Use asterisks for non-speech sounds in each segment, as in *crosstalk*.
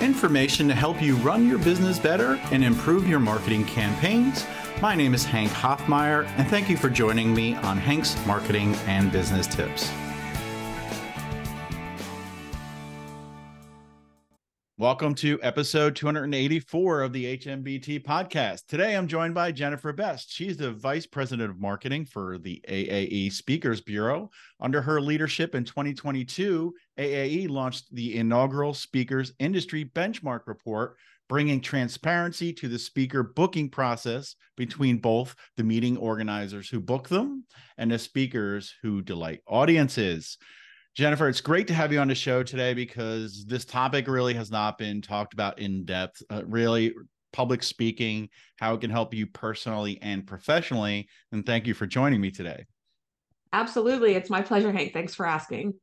information to help you run your business better and improve your marketing campaigns. My name is Hank Hoffmeier, and thank you for joining me on Hank's Marketing and Business Tips. Welcome to episode 284 of the HMBT podcast. Today I'm joined by Jennifer Best. She's the Vice President of Marketing for the AAE Speakers Bureau. Under her leadership in 2022, AAE launched the inaugural Speakers Industry Benchmark Report, bringing transparency to the speaker booking process between both the meeting organizers who book them and the speakers who delight audiences. Jennifer, it's great to have you on the show today because this topic really has not been talked about in depth. Uh, really, public speaking, how it can help you personally and professionally. And thank you for joining me today. Absolutely. It's my pleasure, Hank. Thanks for asking.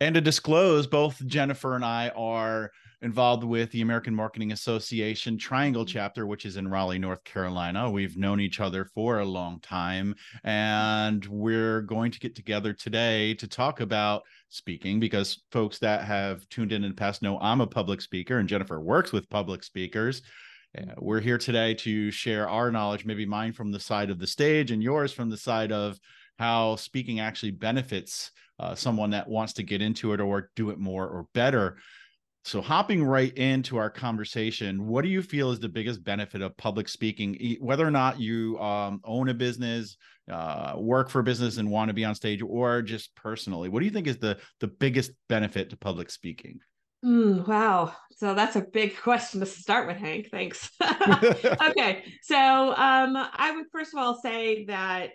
And to disclose, both Jennifer and I are involved with the American Marketing Association Triangle mm-hmm. chapter, which is in Raleigh, North Carolina. We've known each other for a long time, and we're going to get together today to talk about speaking because folks that have tuned in in the past know I'm a public speaker, and Jennifer works with public speakers. Uh, we're here today to share our knowledge, maybe mine from the side of the stage and yours from the side of how speaking actually benefits uh, someone that wants to get into it or do it more or better. So, hopping right into our conversation, what do you feel is the biggest benefit of public speaking, whether or not you um, own a business, uh, work for a business, and want to be on stage, or just personally? What do you think is the the biggest benefit to public speaking? Mm, wow. So that's a big *laughs* question to start with, Hank. Thanks. *laughs* *laughs* okay. So um, I would first of all say that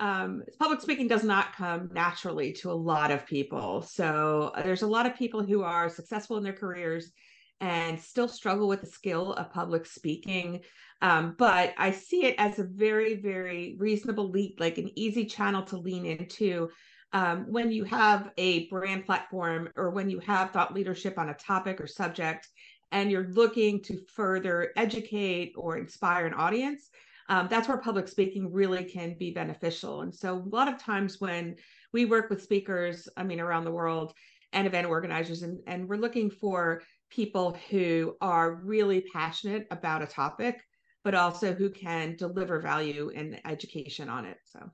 um, public speaking does not come naturally to a lot of people. So uh, there's a lot of people who are successful in their careers and still struggle with the skill of public speaking. Um, but I see it as a very, very reasonable leap, like an easy channel to lean into um, when you have a brand platform or when you have thought leadership on a topic or subject and you're looking to further educate or inspire an audience um, that's where public speaking really can be beneficial. And so a lot of times when we work with speakers, I mean, around the world and event organizers, and, and we're looking for people who are really passionate about a topic, but also who can deliver value and education on it. So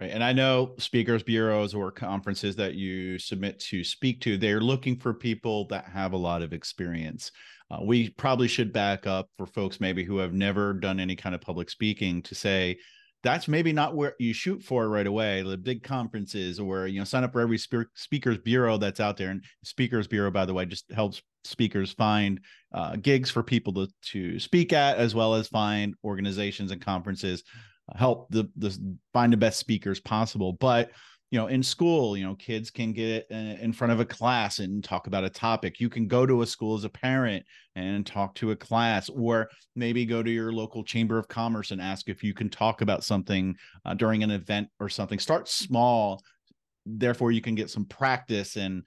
Right. And I know speakers bureaus or conferences that you submit to speak to, they're looking for people that have a lot of experience. Uh, we probably should back up for folks maybe who have never done any kind of public speaking to say that's maybe not where you shoot for right away. The big conferences or you know sign up for every spe- speakers bureau that's out there. And speakers bureau, by the way, just helps speakers find uh, gigs for people to to speak at, as well as find organizations and conferences uh, help the the find the best speakers possible. But you know in school you know kids can get in front of a class and talk about a topic. You can go to a school as a parent and talk to a class or maybe go to your local chamber of commerce and ask if you can talk about something uh, during an event or something. Start small. Therefore you can get some practice and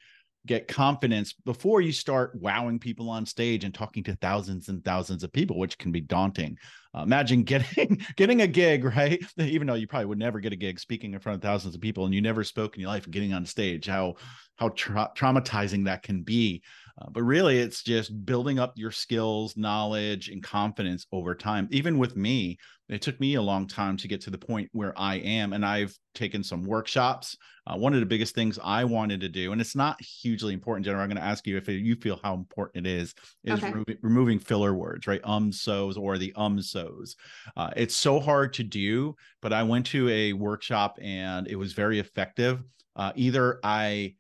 get confidence before you start wowing people on stage and talking to thousands and thousands of people which can be daunting. Uh, imagine *laughs* getting getting a gig right? *laughs* Even though you probably would never get a gig speaking in front of thousands of people and you never spoke in your life getting on stage how how tra- traumatizing that can be uh, but really it's just building up your skills knowledge and confidence over time even with me it took me a long time to get to the point where I am, and I've taken some workshops. Uh, one of the biggest things I wanted to do, and it's not hugely important, Jennifer. I'm going to ask you if you feel how important it is, is okay. remo- removing filler words, right? Um, so's or the um so's. Uh, it's so hard to do, but I went to a workshop and it was very effective. Uh, either I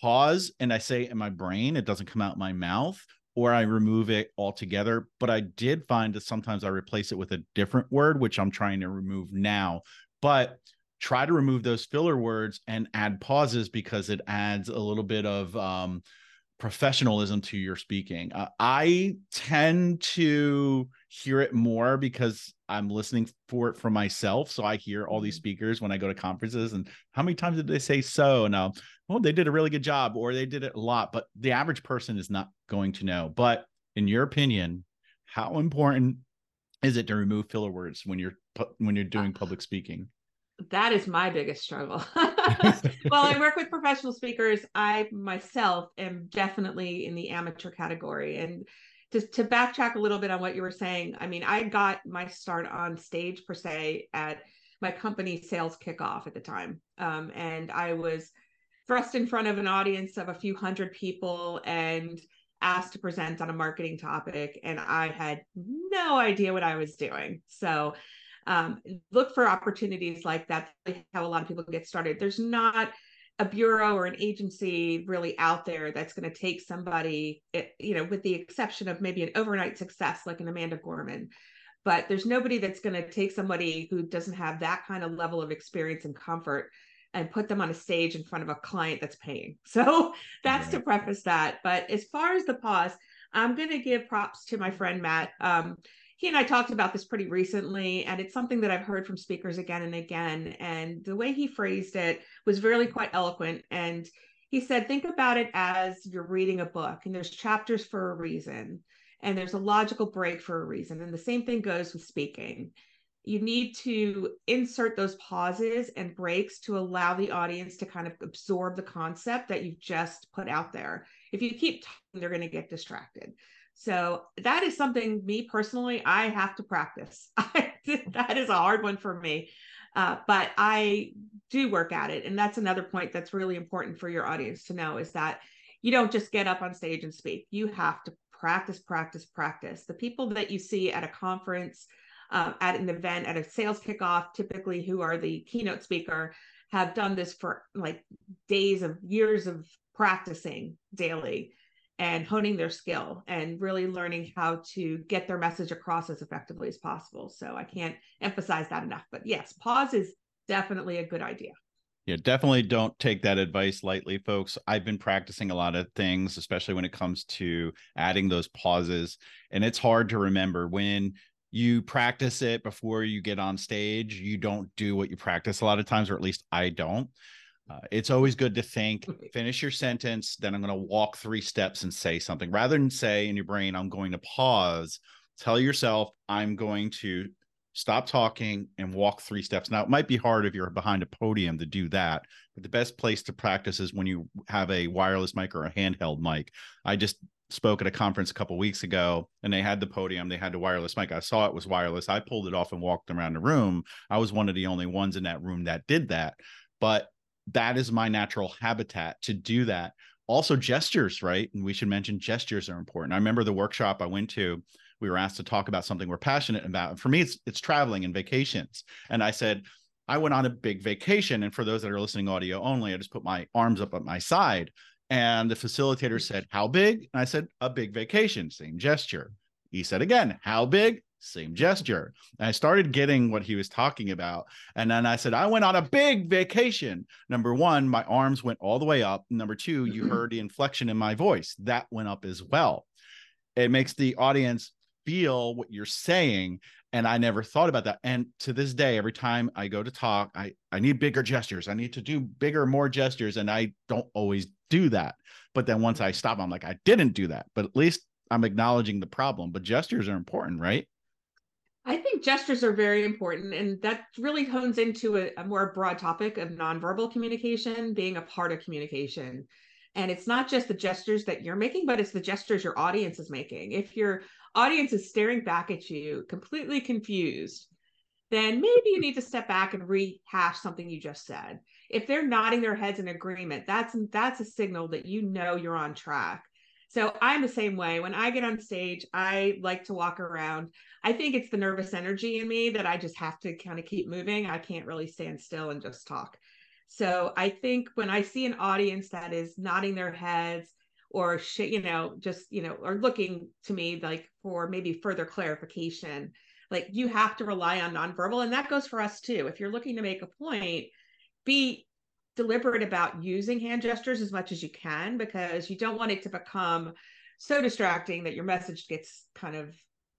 pause and I say in my brain, it doesn't come out my mouth, or I remove it altogether. But I did find that sometimes I replace it with a different word, which I'm trying to remove now. But try to remove those filler words and add pauses because it adds a little bit of um, professionalism to your speaking. Uh, I tend to hear it more because I'm listening for it for myself. So I hear all these mm-hmm. speakers when I go to conferences and how many times did they say so? Now, well, they did a really good job or they did it a lot, but the average person is not going to know. But in your opinion, how important is it to remove filler words when you're when you're doing public speaking? That is my biggest struggle. *laughs* *laughs* well, I work with professional speakers. I myself am definitely in the amateur category. And just to backtrack a little bit on what you were saying, I mean, I got my start on stage per se at my company sales kickoff at the time. Um, and I was thrust in front of an audience of a few hundred people and asked to present on a marketing topic. And I had no idea what I was doing. So um, look for opportunities like that. How a lot of people get started. There's not a bureau or an agency really out there that's going to take somebody, eh, you know, with the exception of maybe an overnight success like an Amanda Gorman. But there's nobody that's going to take somebody who doesn't have that kind of level of experience and comfort and put them on a stage in front of a client that's paying. *laughs* So that's right. to preface that. But as far as the pause, I'm going to give props to my friend Matt. Um, he and I talked about this pretty recently, and it's something that I've heard from speakers again and again. And the way he phrased it was really quite eloquent. And he said, think about it as you're reading a book, and there's chapters for a reason, and there's a logical break for a reason. And the same thing goes with speaking. You need to insert those pauses and breaks to allow the audience to kind of absorb the concept that you've just put out there. If you keep talking, they're going to get distracted. So that is something me personally, I have to practice. *laughs* that is a hard one for me. Uh, but I do work at it. And that's another point that's really important for your audience to know is that you don't just get up on stage and speak. You have to practice, practice, practice. The people that you see at a conference, uh, at an event, at a sales kickoff, typically who are the keynote speaker, have done this for like days of years of practicing daily and honing their skill and really learning how to get their message across as effectively as possible. So I can't emphasize that enough. But yes, pause is definitely a good idea. Yeah, definitely don't take that advice lightly, folks. I've been practicing a lot of things, especially when it comes to adding those pauses. And it's hard to remember when you practice it before you get on stage, you don't do what you practice a lot of times, or at least I don't. Uh, it's always good to think, finish your sentence, then I'm going to walk three steps and say something rather than say in your brain, I'm going to pause. Tell yourself, I'm going to stop talking and walk three steps. Now, it might be hard if you're behind a podium to do that, but the best place to practice is when you have a wireless mic or a handheld mic. I just spoke at a conference a couple weeks ago and they had the podium they had the wireless mic i saw it was wireless i pulled it off and walked around the room i was one of the only ones in that room that did that but that is my natural habitat to do that. Also, gestures, right? And we should mention gestures are important. I remember the workshop I went to, we were asked to talk about something we're passionate about. And for me, it's it's traveling and vacations. And I said, I went on a big vacation. And for those that are listening audio only, I just put my arms up at my side. And the facilitator said, How big? And I said, A big vacation, same gesture. He said again, How big? Same gesture. And I started getting what he was talking about. And then I said, I went on a big vacation. Number one, my arms went all the way up. Number two, you mm-hmm. heard the inflection in my voice. That went up as well. It makes the audience feel what you're saying. And I never thought about that. And to this day, every time I go to talk, I, I need bigger gestures. I need to do bigger, more gestures. And I don't always do that. But then once I mm-hmm. stop, I'm like, I didn't do that. But at least I'm acknowledging the problem. But gestures are important, right? I think gestures are very important, and that really hones into a, a, more broad topic of nonverbal communication being a part of communication. And it's not just the gestures that you're making, but it's the gestures your audience is making. If your audience is staring back at you, completely confused, then maybe you need to step back and rehash something you just said. If they're nodding their heads in agreement, that's that's a signal that you know you're on track. So I'm the same way. When I get on stage, I like to walk around. I think it's the nervous energy in me that I just have to kind of keep moving. I can't really stand still and just talk. So I think when I see an audience that is nodding their heads or sh- you know just you know or looking to me like for maybe further clarification, like you have to rely on nonverbal, and that goes for us too. If you're looking to make a point, be deliberate about using hand gestures as much as you can because you don't want it to become so distracting that your message gets kind of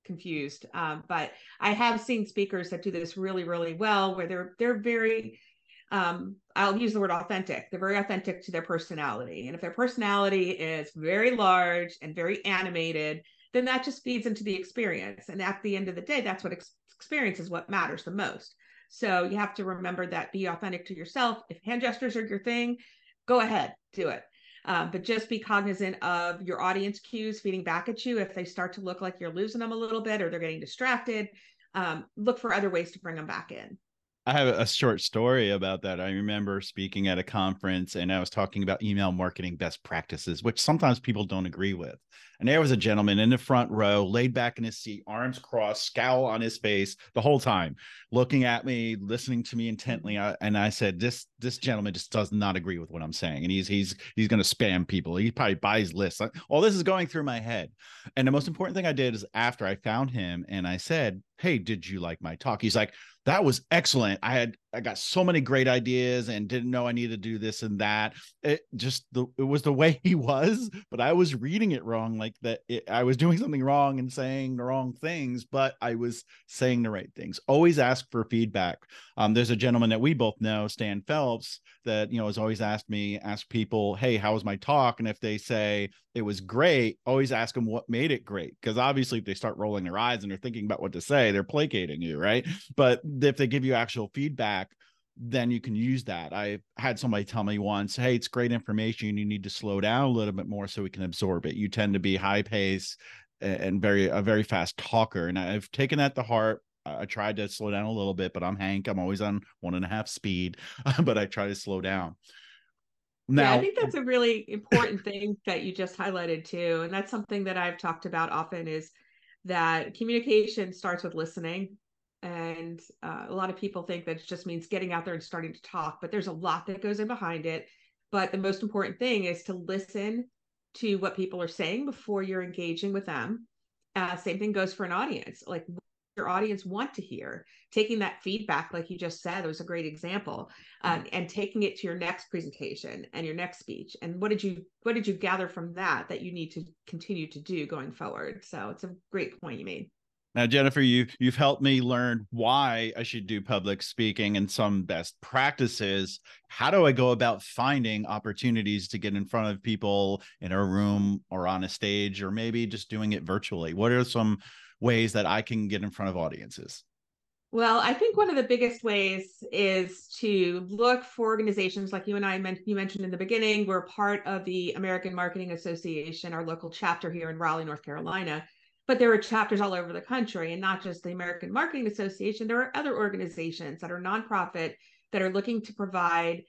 confused. Um, but I have seen speakers that do this really, really well, where they're they're very um, I'll use the word authentic. They're very authentic to their personality. And if their personality is very large and very animated, then that just feeds into the experience. And at the end of the day, that's what ex- experience is what matters the most. So you have to remember that be authentic to yourself. If hand gestures are your thing, go ahead, do it. Um, but just be cognizant of your audience cues feeding back at you. If they start to look like you're losing them a little bit or they're getting distracted, um, look for other ways to bring them back in. I have a short story about that. I remember speaking at a conference and I was talking about email marketing best practices, which sometimes people don't agree with. And there was a gentleman in the front row, laid back in his seat, arms crossed, scowl on his face the whole time, looking at me, listening to me intently. and I said, "This this gentleman just does not agree with what I'm saying, and he's he's he's going to spam people. He probably buys lists. All this is going through my head. And the most important thing I did is after I found him and I said, "Hey, did you like my talk?" He's like, that was excellent. I had I got so many great ideas and didn't know I needed to do this and that. It just the it was the *laughs* way he was, but I was reading it wrong, like that it, I was doing something wrong and saying the wrong things, but I was saying the right things. Always ask for feedback. Um, there's a gentleman that we both know, Stan Phelps, that you know has always asked me, ask people, hey, how was my talk? And if they say it was great, always ask them what made it great. Because obviously, if they start rolling their eyes and they're thinking about what to say, they're placating you, right? But if they give you actual feedback, then you can use that. I had somebody tell me once, hey, it's great information. You need to slow down a little bit more so we can absorb it. You tend to be high pace and very a very fast talker. And I've taken that to heart. I tried to slow down a little bit, but I'm Hank. I'm always on one and a half speed, *laughs* but I try to slow down. Now, yeah, I think that's a really important thing that you just highlighted too. And that's something that I've talked about often is that communication starts with listening. And uh, a lot of people think that it just means getting out there and starting to talk, but there's a lot that goes in behind it. But the most important thing is to listen to what people are saying before you're engaging with them. Uh, same thing goes for an audience. Like your audience want to hear taking that feedback like you just said was a great example um, and taking it to your next presentation and your next speech and what did you what did you gather from that that you need to continue to do going forward so it's a great point you made now, Jennifer, you you've helped me learn why I should do public speaking and some best practices. How do I go about finding opportunities to get in front of people in a room or on a stage, or maybe just doing it virtually? What are some ways that I can get in front of audiences? Well, I think one of the biggest ways is to look for organizations like you and I meant you mentioned in the beginning. We're part of the American Marketing Association, our local chapter here in Raleigh, North Carolina. But there are chapters all over the country, and not just the American Marketing Association. There are other organizations that are nonprofit that are looking to provide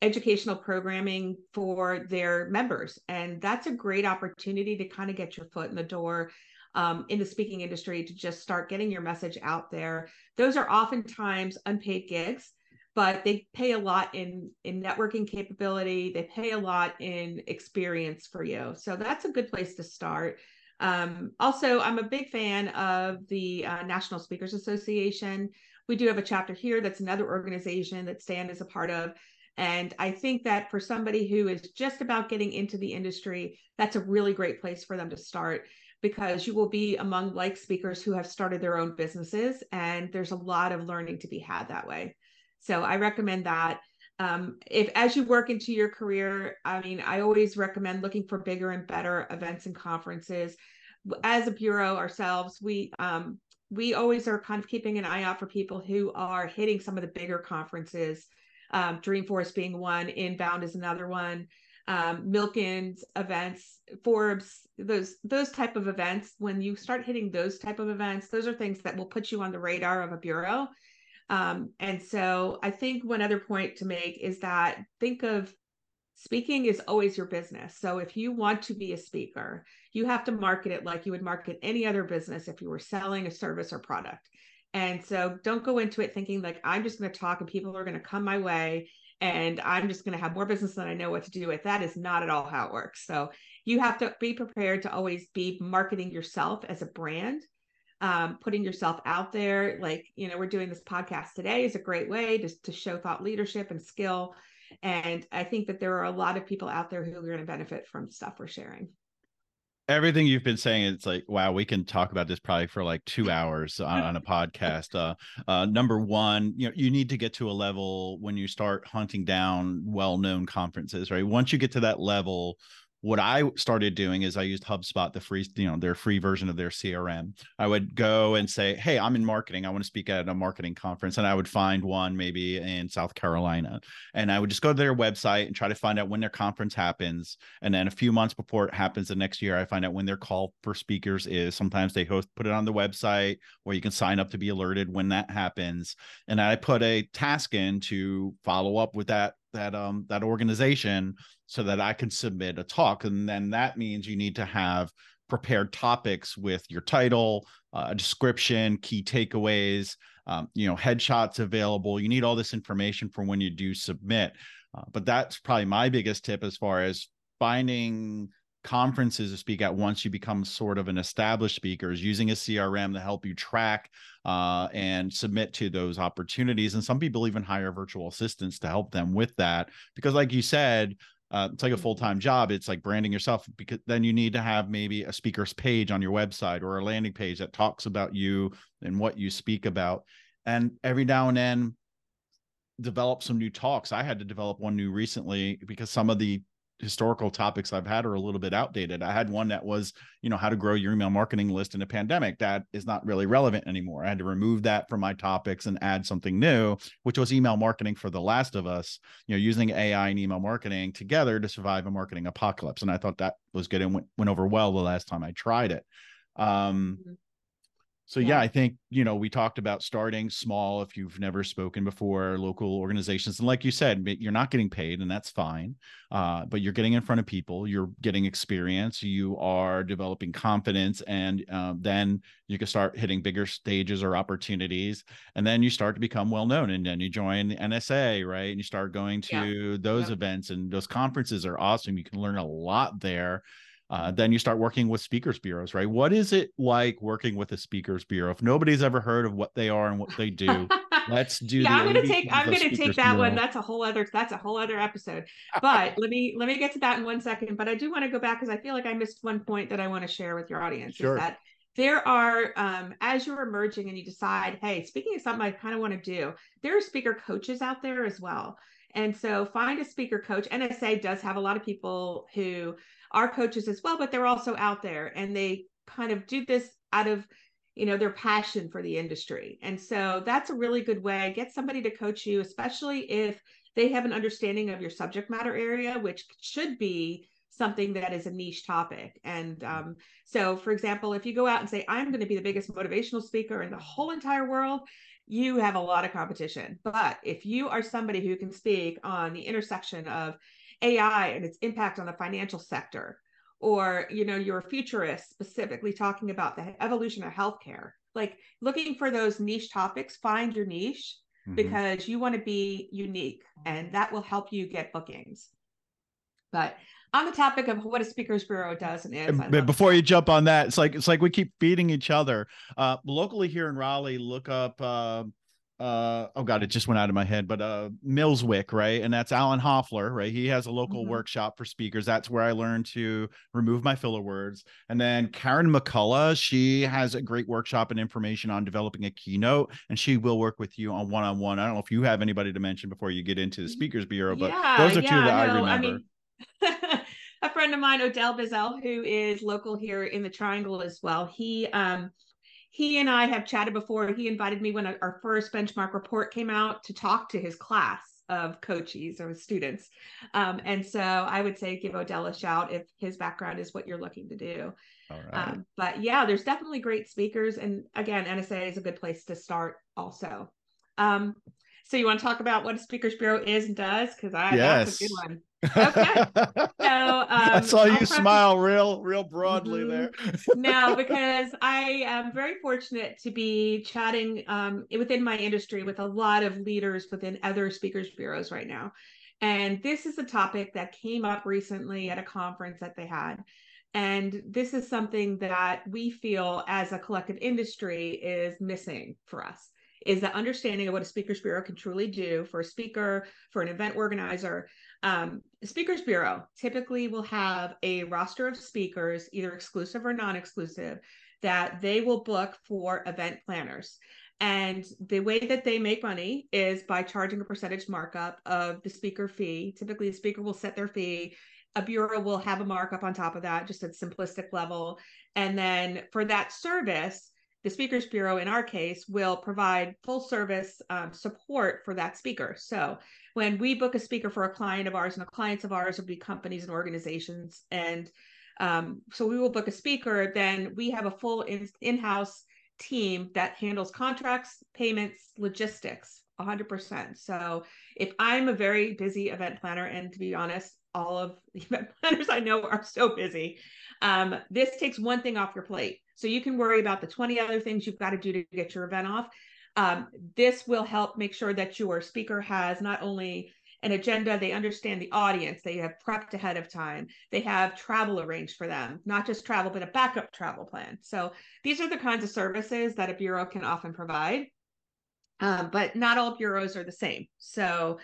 educational programming for their members. And that's a great opportunity to kind of get your foot in the door um, in the speaking industry to just start getting your message out there. Those are oftentimes unpaid gigs, but they pay a lot in in networking capability. They pay a lot in experience for you. So that's a good place to start. Um, also, I'm a big fan of the uh, National Speakers Association. We do have a chapter here that's another organization that Stan is a part of. And I think that for somebody who is just about getting into the industry, that's a really great place for them to start because you will be among like speakers who have started their own businesses and there's a lot of learning to be had that way so i recommend that um, if as you work into your career i mean i always recommend looking for bigger and better events and conferences as a bureau ourselves we um, we always are kind of keeping an eye out for people who are hitting some of the bigger conferences um, dreamforce being one inbound is another one um, Milken's events, Forbes, those those type of events. When you start hitting those type of events, those are things that will put you on the radar of a bureau. Um, and so I think one other point to make is that think of speaking is always your business. So if you want to be a speaker, you have to market it like you would market any other business if you were selling a service or product. And so don't go into it thinking like I'm just going to talk and people are going to come my way and I'm just going to have more business than I know what to do with. That is not at all how it works. So you have to be prepared to always be marketing yourself as a brand, um, putting yourself out there. Like, you know, we're doing this podcast today is a great way to, to show thought leadership and skill. And I think that there are a lot of people out there who are going to benefit from stuff we're sharing everything you've been saying it's like wow we can talk about this probably for like two *laughs* hours on, on a podcast uh, uh, number one you know you need to get to a level when you start hunting down well-known conferences right once you get to that level what I started doing is I used HubSpot, the free, you know, their free version of their CRM. I would go and say, Hey, I'm in marketing. I want to speak at a marketing conference. And I would find one maybe in South Carolina. And I would just go to their website and try to find out when their conference happens. And then a few months before it happens the next year, I find out when their call for speakers is. Sometimes they host, put it on the website, or you can sign up to be alerted when that happens. And I put a task in to follow up with that that um that organization so that I can submit a talk. And then that means you need to have prepared topics with your title, uh, a description, key takeaways, um, you know, headshots available. You need all this information for when you do submit. Uh, but that's probably my biggest tip as far as finding conferences to speak at once you become sort of an established speaker is using a crm to help you track uh, and submit to those opportunities and some people even hire virtual assistants to help them with that because like you said uh, it's like a full-time job it's like branding yourself because then you need to have maybe a speaker's page on your website or a landing page that talks about you and what you speak about and every now and then develop some new talks. I had to develop one new recently because some of the historical topics I've had are a little bit outdated. I had one that was, you know, how to grow your email marketing list in a pandemic. That is not really relevant anymore. I had to remove that from my topics and add something new, which was email marketing for the last of us, you know, using AI and email marketing together to survive a marketing apocalypse. And I thought that was good and went, went over well the last time I tried it. Um, mm-hmm. So yeah. yeah. I think you know we talked about starting small if you've never spoken before, local organizations, and like you said, you're not getting paid, and that's fine. Uh, but you're getting in front of people, you're getting experience, you are developing confidence, and uh, then you can start hitting bigger stages or opportunities, and then you start to become well known, and then you join the NSA, right? And you start going to yeah. those yeah. events, and those conferences are awesome. You can learn a lot there uh, then you start working with speakers bureaus, right? What is it like working with a speakers bureau? If nobody's ever heard of what they are and what they *laughs* do, let's do. yeah, I'm gonna take. I'm gonna take that bureau. one. That's a whole other. That's a whole other episode. *laughs* But let me let me get to that in one second. But I do want to go back because I feel like I missed one point that I want to share with your audience. Sure. Is that there are um, as you're emerging and you decide, hey, speaking of something I kind of want to do, there are speaker coaches out there as well. And so find a speaker coach. NSA does have a lot of people who are coaches as well, but they're also out there and they kind of do this out of you know their passion for the industry. And so that's a really good way get somebody to coach you especially if they have an understanding of your subject matter area which should be something that is a niche topic. And um, so for example if you go out and say i'm going to be the biggest motivational speaker in the whole entire world you have a lot of competition. But if you are somebody who can speak on the intersection of AI and its impact on the financial sector, or you know, you're a futurist specifically talking about the evolution of healthcare. Like looking for those niche topics, find your niche mm-hmm. because you want to be unique and that will help you get bookings. But on the topic of what a speakers bureau does and is. But before you jump on that, it's like it's like we keep feeding each other. Uh, locally here in Raleigh, look up uh, uh oh god it just went out of my head but uh millswick right? And that's alan hoffler right? He has a local mm-hmm. workshop for speakers. That's where i learned to remove my filler words. And then karen mccullough she has a great workshop and information on developing a keynote and she will work with you on one-on-one. I don't know if you have anybody to mention before you get into the speakers bureau but yeah, those are yeah, two that i remember I mean, *laughs* a friend of mine odell Bizzell who is local here in the triangle as well he um he and I have chatted before. He invited me when our first benchmark report came out to talk to his class of coaches or students. Um, and so I would say give Odell a shout if his background is what you're looking to do. Um, but yeah, there's definitely great speakers. And again, NSA is a good place to start also. Um, so you want to talk about what a speakers bureau is and does? Because I yes. that's a good one. Okay. So *laughs* um, I saw you smile real, real broadly mm-hmm. there. no, *laughs* because I am very fortunate to be chatting um, within my industry with a lot of leaders within other speakers bureaus right now. And this is a topic that came up recently at a conference that they had. And this is something that we feel as a collective industry is missing for us is the understanding of what a speakers bureau can truly do for a speaker, for an event organizer. Um, speakers bureau typically will have a roster of speakers, either exclusive or non-exclusive, that they will book for event planners. And the way that they make money is by charging a percentage markup of the speaker fee. Typically, the speaker will set their fee a bureau will have a markup on top of that, just at simplistic level. And then for that service, the Speakers Bureau, in our case, will provide full service um, support for that speaker. So when we book a speaker for a client of ours, and the clients of ours will be companies and organizations, and um, so we will book a speaker, then we have a full in house team that handles contracts, payments, logistics 100%. So if I'm a very busy event planner, and to be honest, all of the *laughs* event planners I know are so busy, um, this takes one thing off your plate. So you can worry about the 20 other things you've got to do to get your event off. Um, this will help make sure that your speaker has not only an agenda, they understand the audience, they have prepped ahead of time, they have travel arranged for them, not just travel, but a backup travel plan. So these are the kinds of services that a bureau can often provide. Um, but not all bureaus are the same. So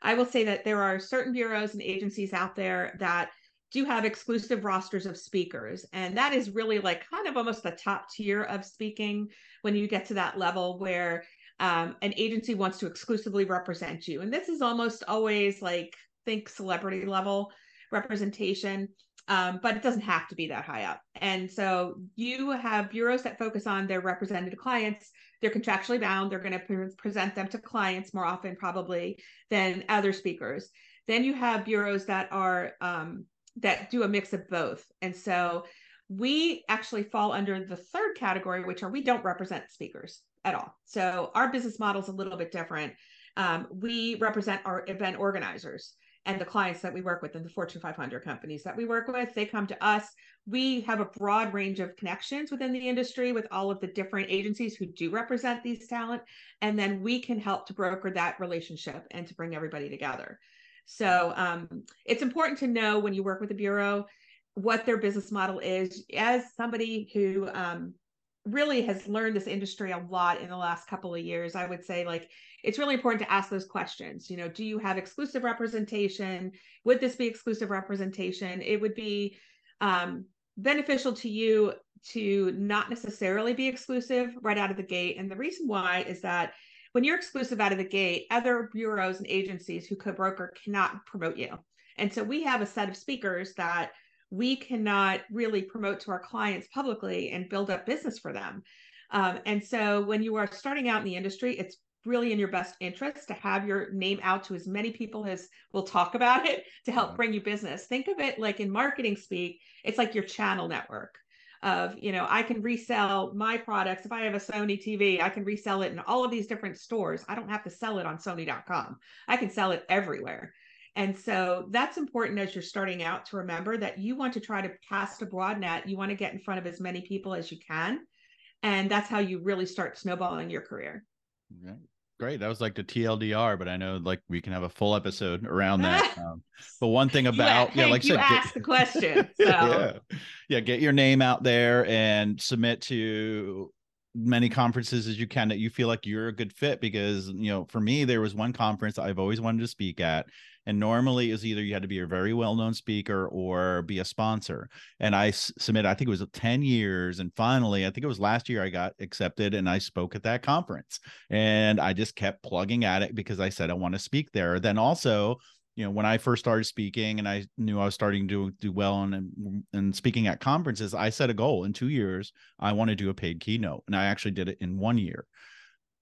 I will say that there are certain bureaus and agencies out there that do have exclusive rosters of speakers. And that is really like kind of almost the top tier of speaking when you get to that level where um, an agency wants to exclusively represent you. And this is almost always like, think celebrity level representation. Um, but it doesn't have to be that high up. And so you have bureaus that focus on their represented clients. They're contractually bound. They're going to pre- present them to clients more often, probably, than other speakers. Then you have bureaus that are um, that do a mix of both. And so we actually fall under the third category, which are we don't represent speakers at all. So our business model is a little bit different. Um, we represent our event organizers and the clients that we work with and the Fortune 500 companies that we work with. They come to us. We have a broad range of connections within the industry with all of the different agencies who do represent these talent. And then we can help to broker that relationship and to bring everybody together. So um, it's important to know when you work with a bureau what their business model is. As somebody who um, really has learned this industry a lot in the last couple of years, I would say like it's really important to ask those questions. You know, do you have exclusive representation? Would this be exclusive representation? It would be um, beneficial to you to not necessarily be exclusive right out of the gate. And the reason why is that when you're exclusive out of the gate, other bureaus and agencies who could broker cannot promote you. And so we have a set of speakers that we cannot really promote to our clients publicly and build up business for them. Um, and so when you are starting out in the industry, it's really in your best interest to have your name out to as many people as will talk about it to help bring you business. Think of it like in marketing speak, it's like your channel network of you know i can resell my products. If i have a sony tv i can resell it in all of these different stores. I don't have to sell it on sony.com i can sell it everywhere. And so that's important as you're starting out to remember that you want to try to cast a broad net. You want to get in front of as many people as you can. And that's how you really start snowballing your career. Right great. That was like the TLDR, but I know like we can have a full episode around that. *laughs* Um, but one thing about yeah, yeah like you said, asked get, the question. *laughs* So. yeah, yeah, get your name out there and submit to many conferences as you can that you feel like you're a good fit because you know for me there was one conference I've always wanted to speak at and normally is either you had to be a very well-known speaker or be a sponsor. And i s- submitted i think it was 10 years and finally i think it was last year i got accepted and i spoke at that conference. And i just kept plugging at it because i said i want to speak there. Then also you know when i first started speaking and i knew i was starting to do well and and speaking at conferences i set a goal. In two years i want to do a paid keynote. And i actually did it in one year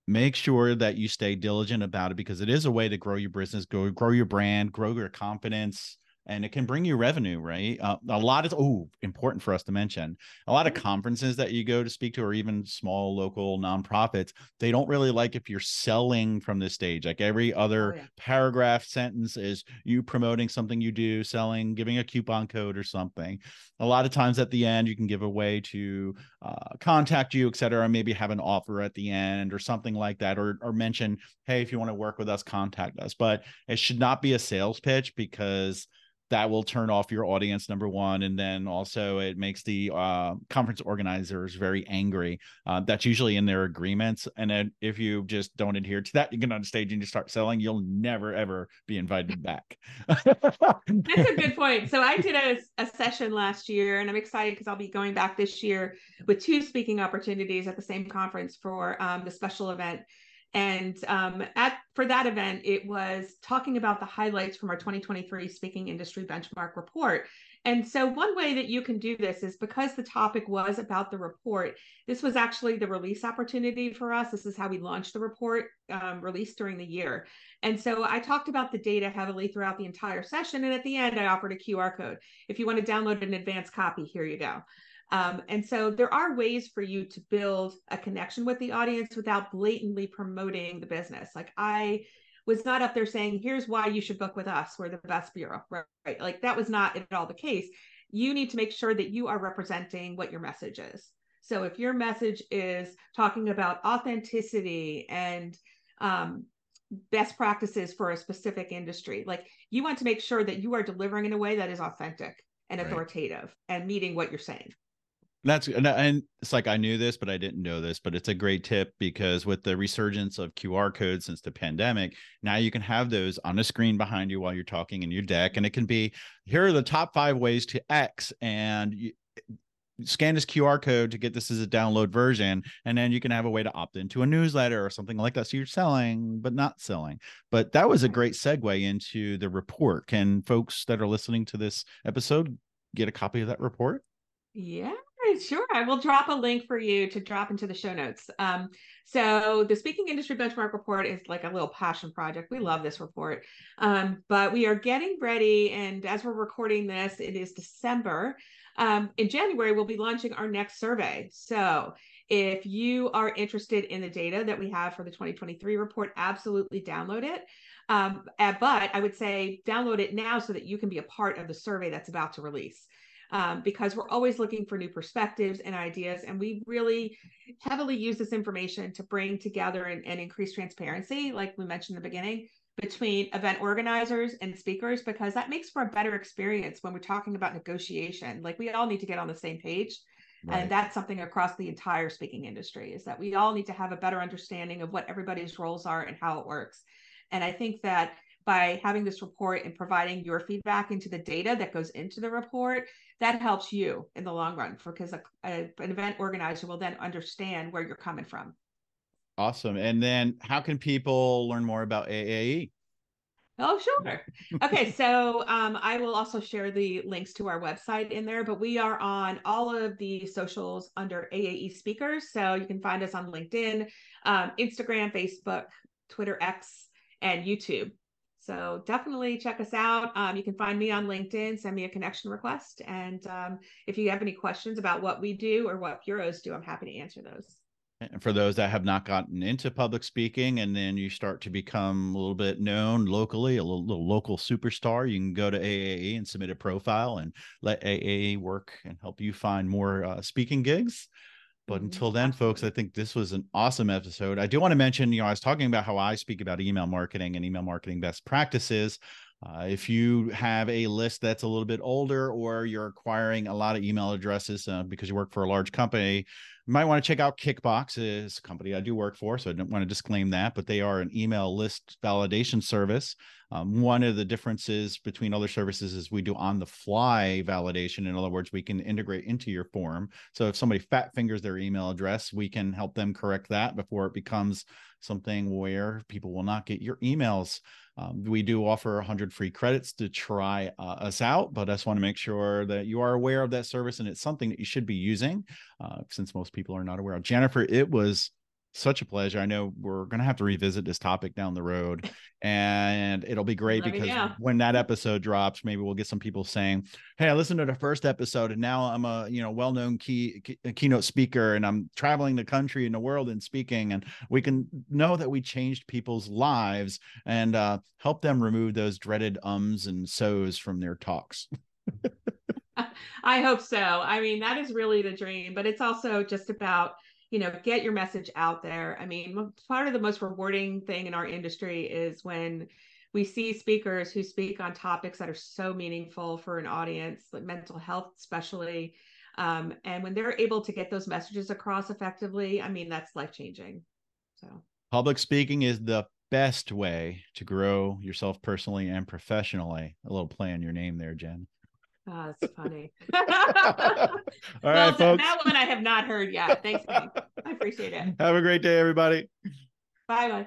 make sure that you stay diligent about it because it is a way to grow your business, grow, grow your brand, grow your confidence, and it can bring you revenue, right? Uh, a lot of oh, important for us to mention. A lot of mm-hmm. conferences that you go to speak to, or even small local nonprofits, they don't really like if you're selling from the stage. Like every other oh, yeah. paragraph sentence is you promoting something you do, selling, giving a coupon code or something. A lot of times at the end, you can give a way to uh, contact you, et cetera, maybe have an offer at the end or something like that, or or mention, hey, if you want to work with us, contact us. But it should not be a sales pitch because that will turn off your audience number one and then also it makes the uh, conference organizers very angry uh, that's usually in their agreements and then if you just don't adhere to that you get on stage and you start selling you'll never ever be invited back. *laughs* That's a good point. So i did a, a session last year and i'm excited because i'll be going back this year with two speaking opportunities at the same conference for um, the special event And um, at for that event, it was talking about the highlights from our 2023 Speaking Industry Benchmark Report. And so, one way that you can do this is because the topic was about the report, this was actually the release opportunity for us. This is how we launched the report, um, released during the year. And so, I talked about the data heavily throughout the entire session. And at the end, I offered a QR code. If you want to download an advanced copy, here you go. Um, and so there are ways for you to build a connection with the audience without blatantly promoting the business. Like I was not up there saying, here's why you should book with us. We're the best bureau, right? right? Like that was not at all the case. You need to make sure that you are representing what your message is. So if your message is talking about authenticity and um, best practices for a specific industry, like you want to make sure that you are delivering in a way that is authentic and authoritative right. and meeting what you're saying. That's and it's like I knew this, but I didn't know this. But it's a great tip because with the resurgence of QR codes since the pandemic, now you can have those on a screen behind you while you're talking in your deck, and it can be here are the top five ways to X, and you, scan this QR code to get this as a download version, and then you can have a way to opt into a newsletter or something like that. So you're selling, but not selling. But that was a mm-hmm. great segue into the report. Can folks that are listening to this episode get a copy of that report? Yeah, sure. I will drop a link for you to drop into the show notes. Um, so the Speaking Industry Benchmark Report is like a little passion project. We love this report, um, but we are getting ready. And as we're recording this, it is December. Um, in January, we'll be launching our next survey. So if you are interested in the data that we have for the 2023 report, absolutely download it. Um, uh, but I would say download it now so that you can be a part of the survey that's about to release um, because we're always looking for new perspectives and ideas. And we really heavily use this information to bring together and, and increase transparency, like we mentioned in the beginning, between event organizers and speakers, because that makes for a better experience when we're talking about negotiation. Like we all need to get on the same page. Right. And that's something across the entire speaking industry is that we all need to have a better understanding of what everybody's roles are and how it works. And I think that by having this report and providing your feedback into the data that goes into the report, that helps you in the long run because an event organizer will then understand where you're coming from. Awesome. And then how can people learn more about AAE? Oh, sure. Okay. so um, I will also share the links to our website in there, but we are on all of the socials under AAE speakers. So you can find us on LinkedIn, um, Instagram, Facebook, Twitter, X, and YouTube. So definitely check us out. Um, you can find me on LinkedIn, send me a connection request. And um, if you have any questions about what we do or what bureaus do, I'm happy to answer those. And for those that have not gotten into public speaking and then you start to become a little bit known locally, a little, little local superstar, you can go to AAE and submit a profile and let AAE work and help you find more uh, speaking gigs. But mm-hmm. until then, folks, I think this was an awesome episode. I do want to mention, you know, I was talking about how I speak about email marketing and email marketing best practices. Uh, if you have a list that's a little bit older or you're acquiring a lot of email addresses uh, because you work for a large company, you might want to check out Kickbox. It's a company I do work for, so I don't want to disclaim that, but they are an email list validation service. Um, one of the differences between other services is we do on the fly validation. In other words, we can integrate into your form. So if somebody fat fingers their email address, we can help them correct that before it becomes something where people will not get your emails. Um, we do offer 100 free credits to try uh, us out, but I just want to make sure that you are aware of that service and it's something that you should be using uh, since most people are not aware of. Jennifer, it was such a pleasure. I know we're going to have to revisit this topic down the road, and it'll be great because when that episode drops, maybe we'll get some people saying, "Hey, I listened to the first episode, and now I'm a you know well-known key, key keynote speaker, and I'm traveling the country and the world and speaking, and we can know that we changed people's lives and uh, help them remove those dreaded ums and so's from their talks." *laughs* *laughs* I hope so. I mean, that is really the dream, but it's also just about you know get your message out there. I mean part of the most rewarding thing in our industry is when we see speakers who speak on topics that are so meaningful for an audience like mental health especially um, and when they're able to get those messages across effectively i mean that's life changing so. Public speaking is the best way to grow yourself personally and professionally. A little play on your name there jen Oh, that's funny. *laughs* *laughs* All well, right, folks. That one I have not heard yet. Thanks, man. I appreciate it. *laughs* Have a great day, everybody. Bye bye.